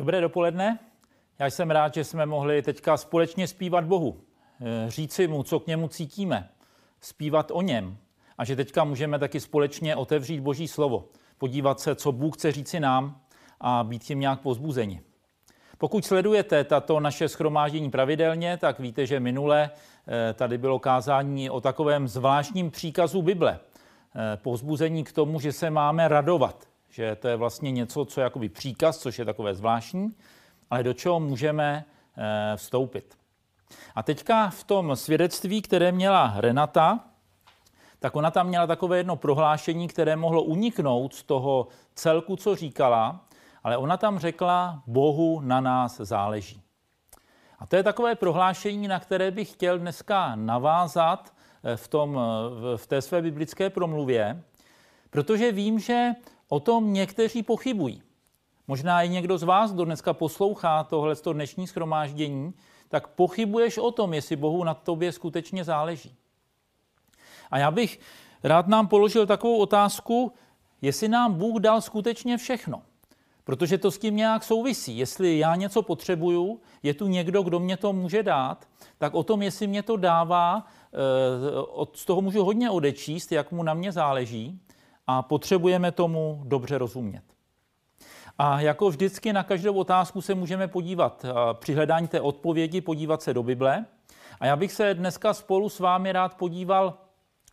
Dobré dopoledne. Já jsem rád, že jsme mohli teďka společně zpívat Bohu, eh, říci mu, co k němu cítíme, zpívat o něm a že teďka můžeme taky společně otevřít Boží slovo, podívat se, co Bůh chce říci nám a být tím nějak pozbuzeni. Pokud sledujete tato naše schromáždění pravidelně, tak víte, že minule eh, tady bylo kázání o takovém zvláštním příkazu Bible. Eh, pozbuzení k tomu, že se máme radovat, že to je vlastně něco, co je jakoby příkaz, což je takové zvláštní, ale do čeho můžeme eh, vstoupit. A teďka v tom svědectví, které měla Renata, tak ona tam měla takové jedno prohlášení, které mohlo uniknout z toho celku, co říkala, ale ona tam řekla, Bohu na nás záleží. A to je takové prohlášení, na které bych chtěl dneska navázat eh, v, tom, eh, v té své biblické promluvě, protože vím, že o tom někteří pochybují. Možná i někdo z vás, kdo dneska poslouchá tohle dnešní schromáždění, tak pochybuješ o tom, jestli Bohu na tobě skutečně záleží. A já bych rád nám položil takovou otázku, jestli nám Bůh dal skutečně všechno. Protože to s tím nějak souvisí. Jestli já něco potřebuju, je tu někdo, kdo mě to může dát, tak o tom, jestli mě to dává, eh, z toho můžu hodně odečíst, jak mu na mě záleží a potřebujeme tomu dobře rozumět. A jako vždycky na každou otázku se můžeme podívat při hledání té odpovědi, podívat se do Bible. A já bych se dneska spolu s vámi rád podíval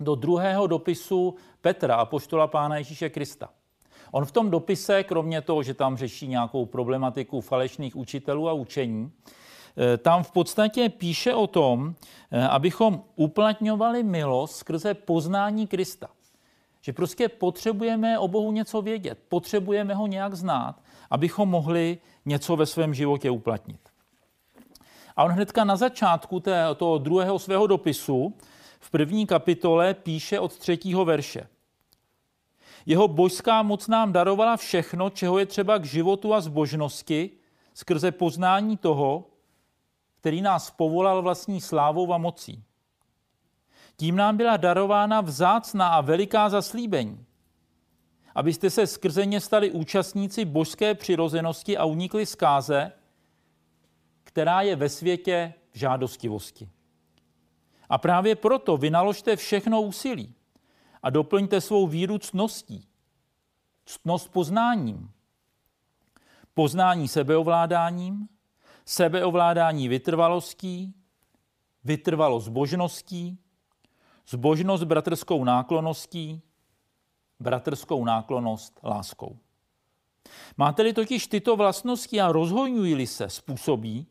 do druhého dopisu Petra, apoštola Pána Ježíše Krista. On v tom dopise, kromě toho, že tam řeší nějakou problematiku falešných učitelů a učení, eh, tam v podstatě píše o tom, eh, abychom uplatňovali milost skrze poznání Krista. Že prostě potřebujeme o Bohu něco vědět, potřebujeme ho nějak znát, abychom mohli něco ve svém životě uplatnit. A on hnedka na začátku té, toho druhého svého dopisu v první kapitole píše od třetího verše. Jeho božská moc nám darovala všechno, čeho je třeba k životu a zbožnosti, skrze poznání toho, který nás povolal vlastní slávou a mocí. Tím nám byla darována vzácná a veliká zaslíbení, abyste se skrze ně stali účastníci božské přirozenosti a unikli zkáze, která je ve světě v žádostivosti. A právě proto vynaložte všechno úsilí a doplňte svou víru ctností, ctnost poznáním, poznání sebeovládáním, sebeovládání vytrvalostí, vytrvalost božností, Zbožnost bratrskou náklonností, bratrskou náklonost láskou. Máte-li totiž tyto vlastnosti a rozhojňují se, způsobí,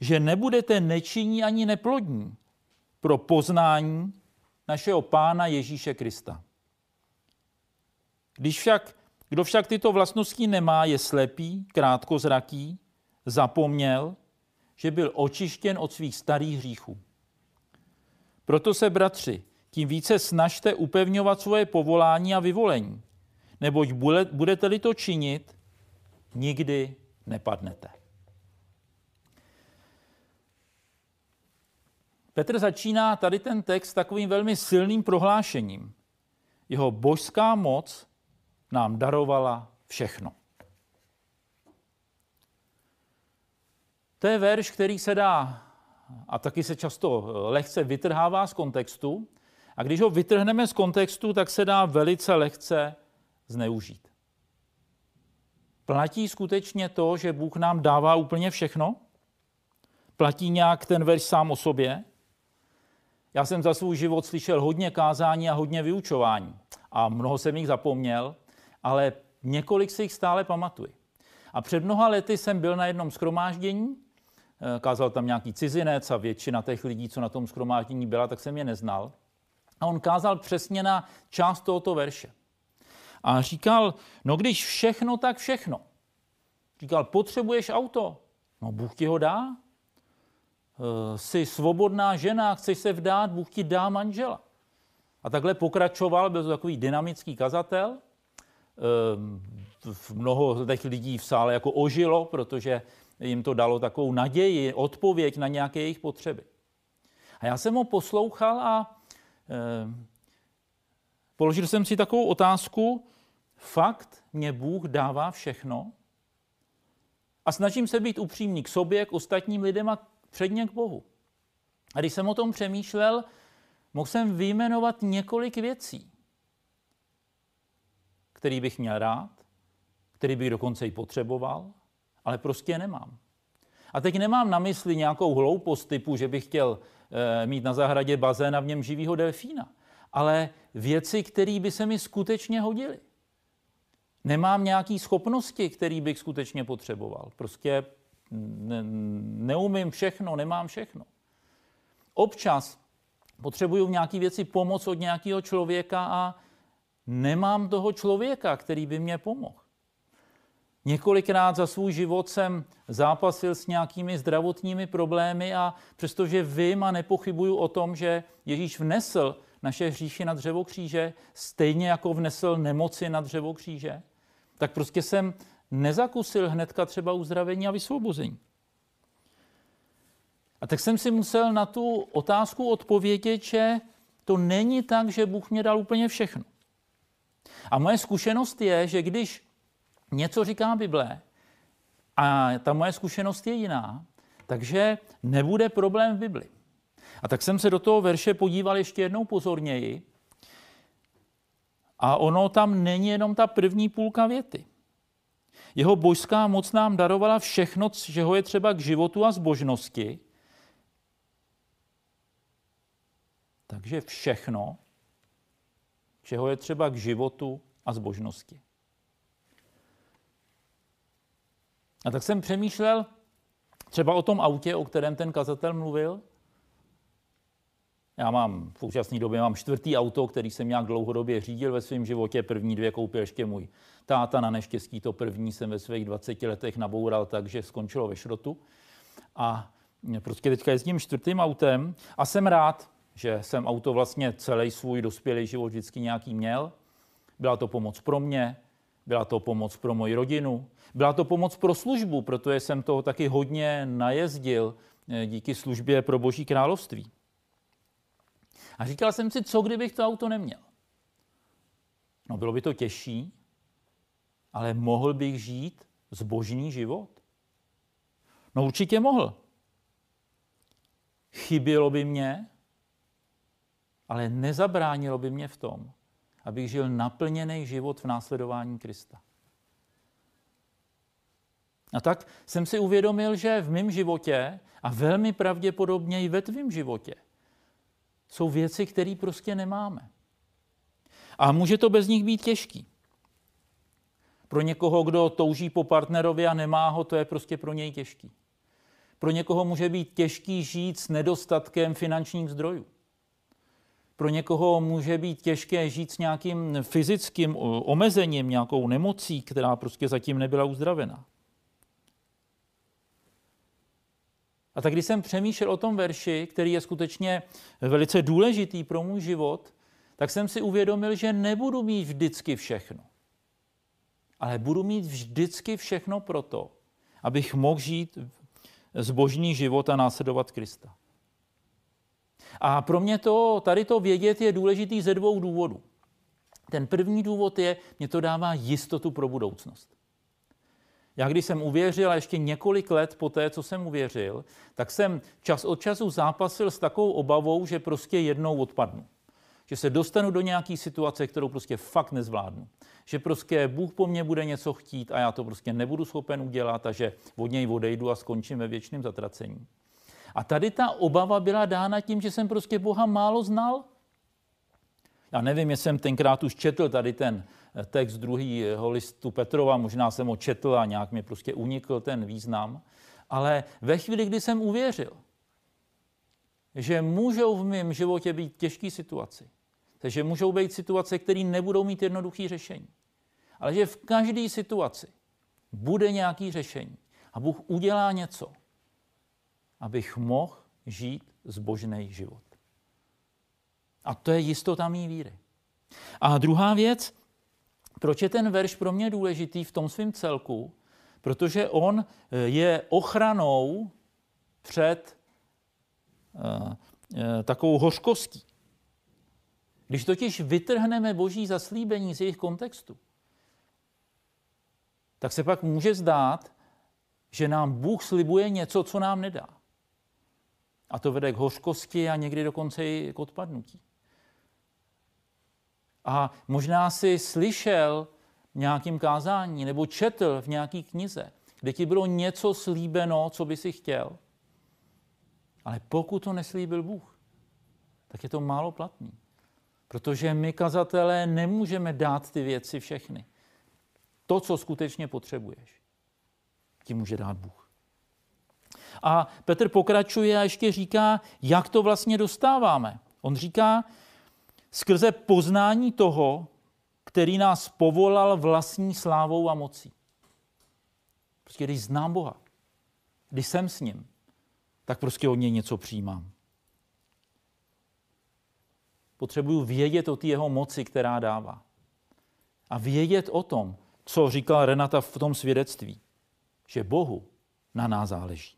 že nebudete nečinní ani neplodní pro poznání našeho Pána Ježíše Krista. Když však, kdo však tyto vlastnosti nemá, je slepý, krátkozraký, zapomněl, že byl očištěn od svých starých hříchů. Proto se, bratři, tím více snažte upevňovat svoje povolání a vyvolení, neboť budete-li to činit, nikdy nepadnete. Petr začíná tady ten text takovým velmi silným prohlášením. Jeho božská moc nám darovala všechno. To je verš, který se dá a taky se často eh, lehce vytrhává z kontextu. A když ho vytrhneme z kontextu, tak se dá velice lehce zneužít. Platí skutečně to, že Bůh nám dává úplně všechno? Platí nějak ten verš sám o sobě? Já jsem za svůj život slyšel hodně kázání a hodně vyučování. A mnoho jsem jich zapomněl, ale několik si jich stále pamatuji. A před mnoha lety jsem byl na jednom schromáždění kázal tam nějaký cizinec a většina těch lidí, co na tom schromáždění byla, tak jsem je neznal. A on kázal přesně na část tohoto verše. A říkal, no když všechno, tak všechno. Říkal, potřebuješ auto? No Bůh ti ho dá. Eh, jsi svobodná žena, chceš se vdát, Bůh ti dá manžela. A takhle pokračoval, byl to takový dynamický kazatel. Eh, mnoho těch lidí v sále jako ožilo, protože jim to dalo takovou naději, odpověď na nějaké jejich potřeby. A já jsem ho poslouchal a e, položil jsem si takovou otázku, fakt mě Bůh dává všechno? A snažím se být upřímný k sobě, k ostatním lidem a předně k Bohu. A když jsem o tom přemýšlel, mohl jsem vyjmenovat několik věcí, který bych měl rád, který bych dokonce i potřeboval, ale prostě je nemám. A teď nemám na mysli nějakou hloupost typu, že bych chtěl e, mít na zahradě bazén a v něm živýho delfína, ale věci, které by se mi skutečně hodily. Nemám nějaké schopnosti, které bych skutečně potřeboval. Prostě ne, neumím všechno, nemám všechno. Občas potřebuju v nějaké věci pomoc od nějakého člověka a nemám toho člověka, který by mě pomohl. Několikrát za svůj život jsem zápasil s nějakými zdravotními problémy a přestože vím a nepochybuju o tom, že Ježíš vnesl naše hříchy na dřevo kříže, stejně jako vnesl nemoci na dřevo kříže, tak prostě jsem nezakusil hnedka třeba uzdravení a vysvobození. A tak jsem si musel na tu otázku odpovědět, že to není tak, že Bůh mě dal úplně všechno. A moje zkušenost je, že když něco říká Bible a ta moje zkušenost je jiná, takže nebude problém v Bibli. A tak jsem se do toho verše podíval ještě jednou pozorněji. A ono tam není jenom ta první půlka věty. Jeho božská moc nám darovala všechno, čeho je třeba k životu a zbožnosti. Takže všechno, čeho je třeba k životu a zbožnosti. A tak jsem přemýšlel třeba o tom autě, o kterém ten kazatel mluvil. Já mám v současné době mám čtvrtý auto, který jsem nějak dlouhodobě řídil ve svém životě. První dvě koupil ještě můj táta, na neštěstí to první jsem ve svých 20 letech naboural, takže skončilo ve šrotu. A prostě teďka jezdím čtvrtým autem a jsem rád, že jsem auto vlastně celý svůj dospělý život vždycky nějaký měl. Byla to pomoc pro mě, byla to pomoc pro moji rodinu, byla to pomoc pro službu, protože jsem toho taky hodně najezdil eh, díky službě pro Boží království. A říkal jsem si, co kdybych to auto neměl. No bylo by to těžší, ale mohl bych žít zbožný život? No určitě mohl. Chybělo by mě, ale nezabránilo by mě v tom, abych žil naplněný život v následování Krista. A tak jsem si uvědomil, že v mém životě a velmi pravděpodobně i ve tvém životě jsou věci, které prostě nemáme. A může to bez nich být těžký. Pro někoho, kdo touží po partnerovi a nemá ho, to je prostě pro něj těžký. Pro někoho může být těžký žít s nedostatkem finančních zdrojů. Pro někoho může být těžké žít s nějakým fyzickým omezením, nějakou nemocí, která prostě zatím nebyla uzdravená. A tak když jsem přemýšlel o tom verši, který je skutečně velice důležitý pro můj život, tak jsem si uvědomil, že nebudu mít vždycky všechno. Ale budu mít vždycky všechno proto, abych mohl žít zbožný život a následovat Krista. A pro mě to, tady to vědět je důležitý ze dvou důvodů. Ten první důvod je, mě to dává jistotu pro budoucnost. Já když jsem uvěřil a ještě několik let po té, co jsem uvěřil, tak jsem čas od času zápasil s takovou obavou, že prostě jednou odpadnu. Že se dostanu do nějaké situace, kterou prostě fakt nezvládnu. Že prostě Bůh po mně bude něco chtít a já to prostě nebudu schopen udělat a že od něj odejdu a skončím ve věčném zatracení. A tady ta obava byla dána tím, že jsem prostě Boha málo znal. Já nevím, jestli jsem tenkrát už četl tady ten text druhého listu Petrova, možná jsem ho četl a nějak mi prostě unikl ten význam, ale ve chvíli, kdy jsem uvěřil, že můžou v mém životě být těžké situace, takže můžou být situace, které nebudou mít jednoduché řešení, ale že v každé situaci bude nějaké řešení a Bůh udělá něco, abych mohl žít zbožný život. A to je jistota mý víry. A druhá věc, proč je ten verš pro mě důležitý v tom svém celku? Protože on eh, je ochranou před uh, uh, takovou hořkostí. Když totiž vytrhneme boží zaslíbení z jejich kontextu, tak se pak může zdát, že nám Bůh slibuje něco, co nám nedá. A to vede k hořkosti a někdy dokonce i k odpadnutí. A možná si slyšel nějakým kázání nebo četl v nějaký knize, kde ti bylo něco slíbeno, co by si chtěl. Ale pokud to neslíbil Bůh, tak je to málo platný. Protože my, kazatelé, nemůžeme dát ty věci všechny. To, co skutečně potřebuješ, ti může dát Bůh. A Petr pokračuje a ještě říká, jak to vlastně dostáváme. On říká, skrze poznání toho, který nás povolal vlastní slávou a mocí. Prostě když znám Boha, když jsem s ním, tak prostě od něj něco přijímám. Potřebuju vědět o té jeho moci, která dává. A vědět o tom, co říkala Renata v tom svědectví, že Bohu na nás záleží.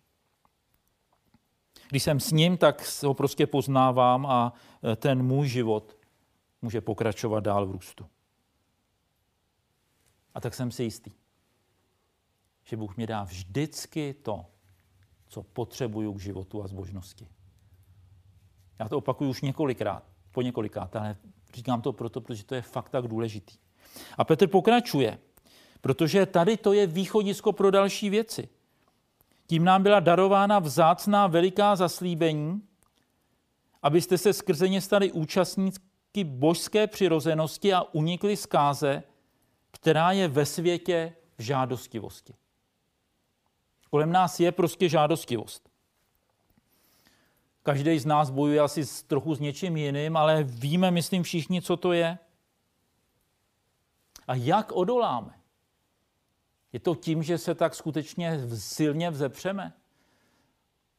Když jsem s ním, tak ho prostě poznávám a e, ten můj život může pokračovat dál v růstu. A tak jsem si jistý, že Bůh mě dá vždycky to, co potřebuju k životu a zbožnosti. Já to opakuju už několikrát, po několikrát, ale říkám to proto, protože to je fakt tak důležitý. A Petr pokračuje, protože tady to je východisko pro další věci. Tím nám byla darována vzácná veliká zaslíbení, abyste se skrze ně stali účastníky božské přirozenosti a unikli zkáze, která je ve světě v žádostivosti. Kolem nás je prostě žádostivost. Každý z nás bojuje asi s, trochu s něčím jiným, ale víme, myslím všichni, co to je. A jak odoláme? Je to tím, že se tak skutečně silně vzepřeme?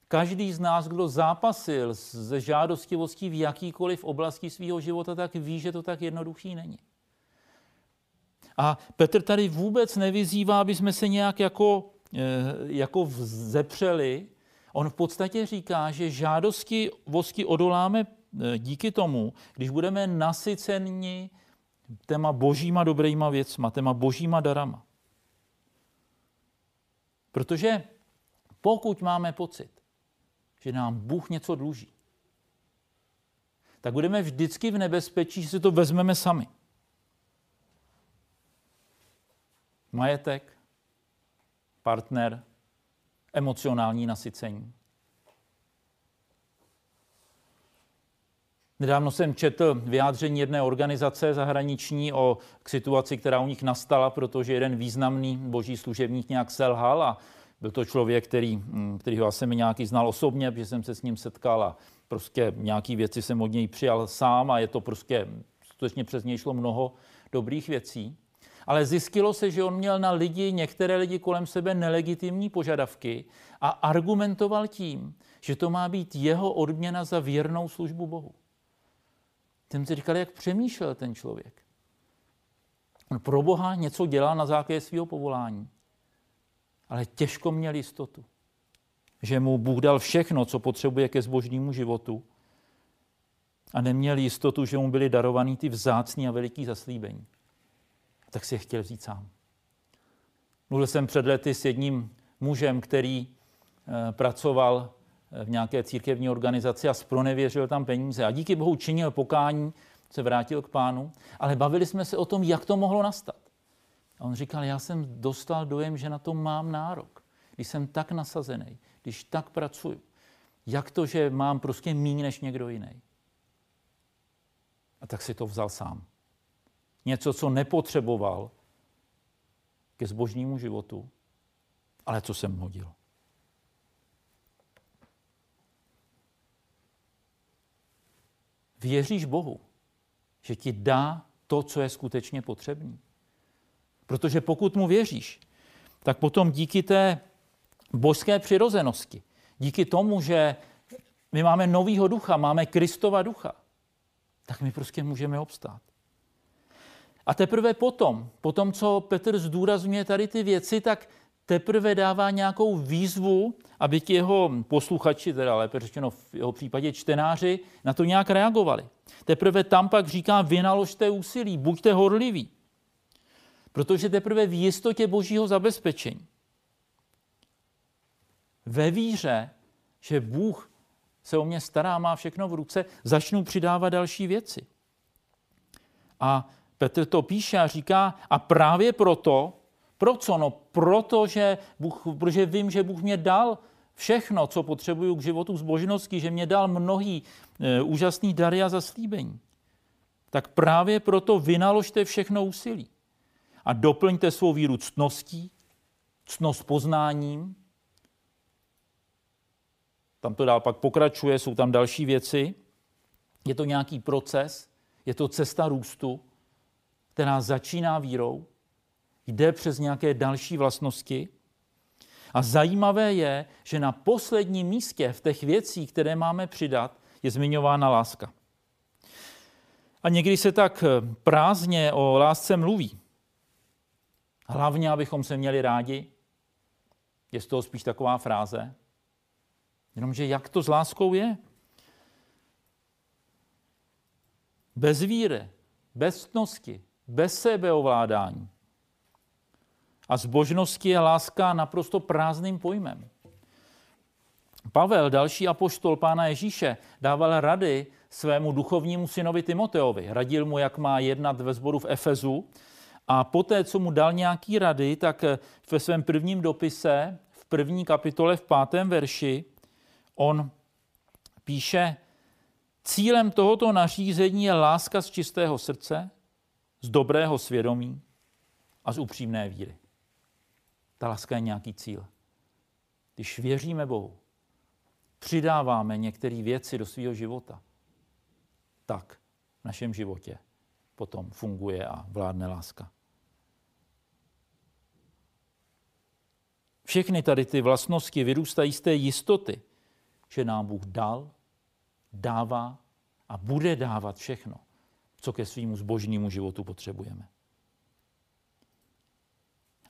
Každý z nás, kdo zápasil se žádostivostí v jakýkoliv oblasti svého života, tak ví, že to tak jednoduchý není. A Petr tady vůbec nevyzývá, aby jsme se nějak jako, eh, jako vzepřeli. On v podstatě říká, že žádosti vosti odoláme eh, díky tomu, když budeme nasyceni téma božíma dobrýma věcma, téma božíma darama. Protože pokud máme pocit, že nám Bůh něco dluží, tak budeme vždycky v nebezpečí, že si to vezmeme sami. Majetek, partner, emocionální nasycení. Nedávno jsem četl vyjádření jedné organizace zahraniční o k situaci, která u nich nastala, protože jeden významný boží služebník nějak selhal a byl to člověk, který, mm, který ho jsem nějaký znal osobně, protože jsem se s ním setkal a prostě nějaký věci jsem od něj přijal sám a je to prostě, skutečně přes něj šlo mnoho dobrých věcí. Ale zjistilo se, že on měl na lidi, některé lidi kolem sebe nelegitimní požadavky a argumentoval tím, že to má být jeho odměna za věrnou službu Bohu. Jsem si říkal, jak přemýšlel ten člověk. On pro Boha něco dělal na základě svého povolání, ale těžko měl jistotu, že mu Bůh dal všechno, co potřebuje ke zbožnímu životu a neměl jistotu, že mu byly darovaný ty vzácný a veliký zaslíbení. Tak si je chtěl vzít sám. Mluvil jsem před lety s jedním mužem, který eh, pracoval v nějaké církevní organizaci a spronevěřil tam peníze. A díky Bohu činil pokání, se vrátil k pánu, ale bavili jsme se o tom, jak to mohlo nastat. A on říkal, já jsem dostal dojem, že na to mám nárok. Když jsem tak nasazený, když tak pracuju, jak to, že mám prostě méně než někdo jiný. A tak si to vzal sám. Něco, co nepotřeboval ke zbožnímu životu, ale co jsem hodil. Věříš Bohu, že ti dá to, co je skutečně potřebný? Protože pokud mu věříš, tak potom díky té božské přirozenosti, díky tomu, že my máme novýho ducha, máme Kristova ducha, tak my prostě můžeme obstát. A teprve potom, potom, co Petr zdůrazňuje tady ty věci, tak teprve dává nějakou výzvu, aby ti jeho posluchači, teda lépe řečeno v jeho případě čtenáři, na to nějak reagovali. Teprve tam pak říká, vynaložte úsilí, buďte horliví. Protože teprve v jistotě božího zabezpečení ve víře, že Bůh se o mě stará, má všechno v ruce, začnu přidávat další věci. A Petr to píše a říká, a právě proto, pro co? No proto, že, Bůh, protože vím, že Bůh mě dal všechno, co potřebuju k životu zbožnosti, že mě dal mnohý e, úžasný dary a zaslíbení. Tak právě proto vynaložte všechno úsilí a doplňte svou víru ctností, ctnost poznáním. Tam to dál pak pokračuje, jsou tam další věci. Je to nějaký proces, je to cesta růstu, která začíná vírou, jde přes nějaké další vlastnosti. A zajímavé je, že na posledním místě v těch věcích, které máme přidat, je zmiňována láska. A někdy se tak prázdně o lásce mluví. Hlavně, abychom se měli rádi. Je z toho spíš taková fráze. Jenomže jak to s láskou je? Bez víry, bez ctnosti, bez sebeovládání. A zbožnosti je láska naprosto prázdným pojmem. Pavel, další apoštol pána Ježíše, dával rady svému duchovnímu synovi Timoteovi. Radil mu, jak má jednat ve sboru v Efezu. A poté, co mu dal nějaký rady, tak ve svém prvním dopise, v první kapitole, v pátém verši, on píše, cílem tohoto nařízení je láska z čistého srdce, z dobrého svědomí a z upřímné víry. Ta láska je nějaký cíl. Když věříme Bohu, přidáváme některé věci do svého života, tak v našem životě potom funguje a vládne láska. Všechny tady ty vlastnosti vyrůstají z té jistoty, že nám Bůh dal, dává a bude dávat všechno, co ke svýmu zbožnému životu potřebujeme.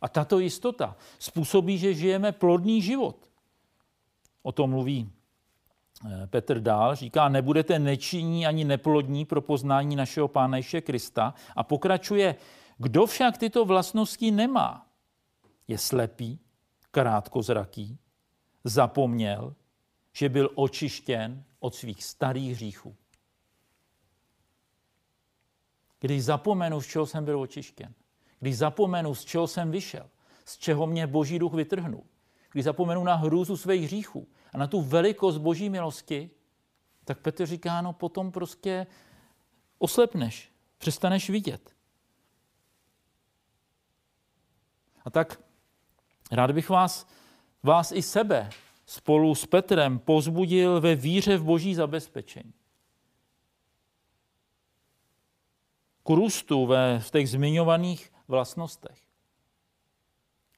A tato jistota způsobí, že žijeme plodný život. O tom mluví eh, Petr dál, říká, nebudete nečinní ani neplodní pro poznání našeho Pána Ježíše Krista a pokračuje, kdo však tyto vlastnosti nemá, je slepý, krátkozraký, zapomněl, že byl očištěn od svých starých hříchů. Když zapomenu, z čeho jsem byl očištěn, když zapomenu, z čeho jsem vyšel, z čeho mě Boží duch vytrhnul, když zapomenu na hrůzu svých hříchů a na tu velikost Boží milosti, tak Petr říká, no potom prostě oslepneš, přestaneš vidět. A tak rád bych vás, vás i sebe spolu s Petrem pozbudil ve víře v boží zabezpečení. K růstu ve, v těch zmiňovaných vlastnostech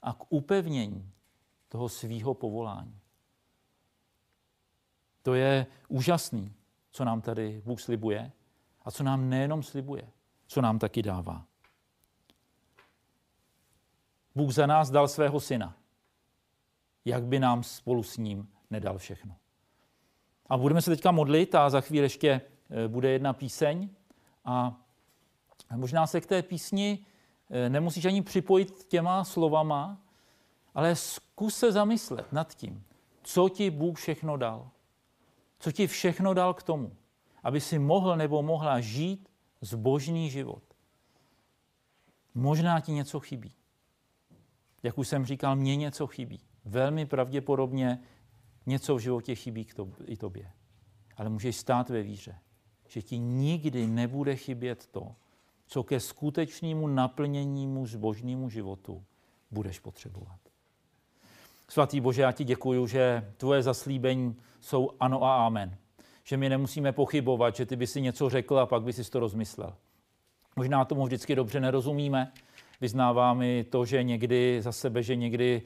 a k upevnění toho svýho povolání. To je úžasný, co nám tady Bůh slibuje a co nám nejenom slibuje, co nám taky dává. Bůh za nás dal svého syna jak by nám spolu s ním nedal všechno. A budeme se teďka modlit a za chvíli ještě eh, bude jedna píseň a možná se k té písni nemusíš ani připojit těma slovama, ale zkus se zamyslet nad tím, co ti Bůh všechno dal. Co ti všechno dal k tomu, aby si mohl nebo mohla žít zbožný život. Možná ti něco chybí. Jak už jsem říkal, mně něco chybí velmi pravděpodobně něco v životě chybí k to, i tobě. Ale můžeš stát ve víře, že ti nikdy nebude chybět to, co ke skutečnému naplněnímu zbožnému životu budeš potřebovat. Svatý Bože, já ti děkuju, že tvoje zaslíbení jsou ano a amen. Že my nemusíme pochybovat, že ty by si něco řekl a pak by si to rozmyslel. Možná tomu vždycky dobře nerozumíme, vyznávám i to, že někdy za sebe, že někdy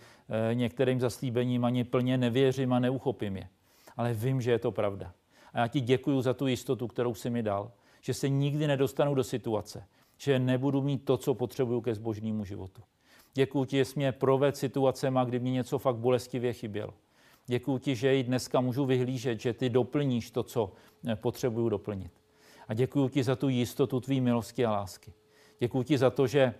eh, některým zaslíbením ani plně nevěřím a neuchopím je. Ale vím, že je to pravda. A já ti děkuji za tu jistotu, kterou jsi mi dal, že se nikdy nedostanu do situace, že nebudu mít to, co potřebuju ke zbožnému životu. Děkuji ti, že jsi mě proved situacemi, kdy mě něco fakt bolestivě chybělo. Děkuji ti, že i dneska můžu vyhlížet, že ty doplníš to, co eh, potřebuju doplnit. A děkuji ti za tu jistotu tvý milosti a lásky. Děkuji ti za to, že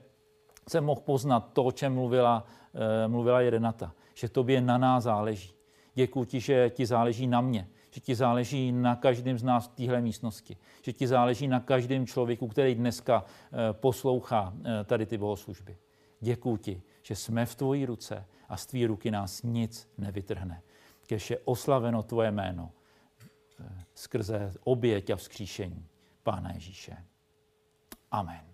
jsem mohl poznat to, o čem mluvila, eh, mluvila Jedenata, že tobě na nás záleží. Děkuji ti, že ti záleží na mě, že ti záleží na každém z nás v téhle místnosti, že ti záleží na každém člověku, který dneska eh, poslouchá eh, tady ty bohoslužby. Děkuji ti, že jsme v tvojí ruce a z tvý ruky nás nic nevytrhne. Kež je oslaveno tvoje jméno eh, skrze oběť a vzkříšení Pána Ježíše. Amen.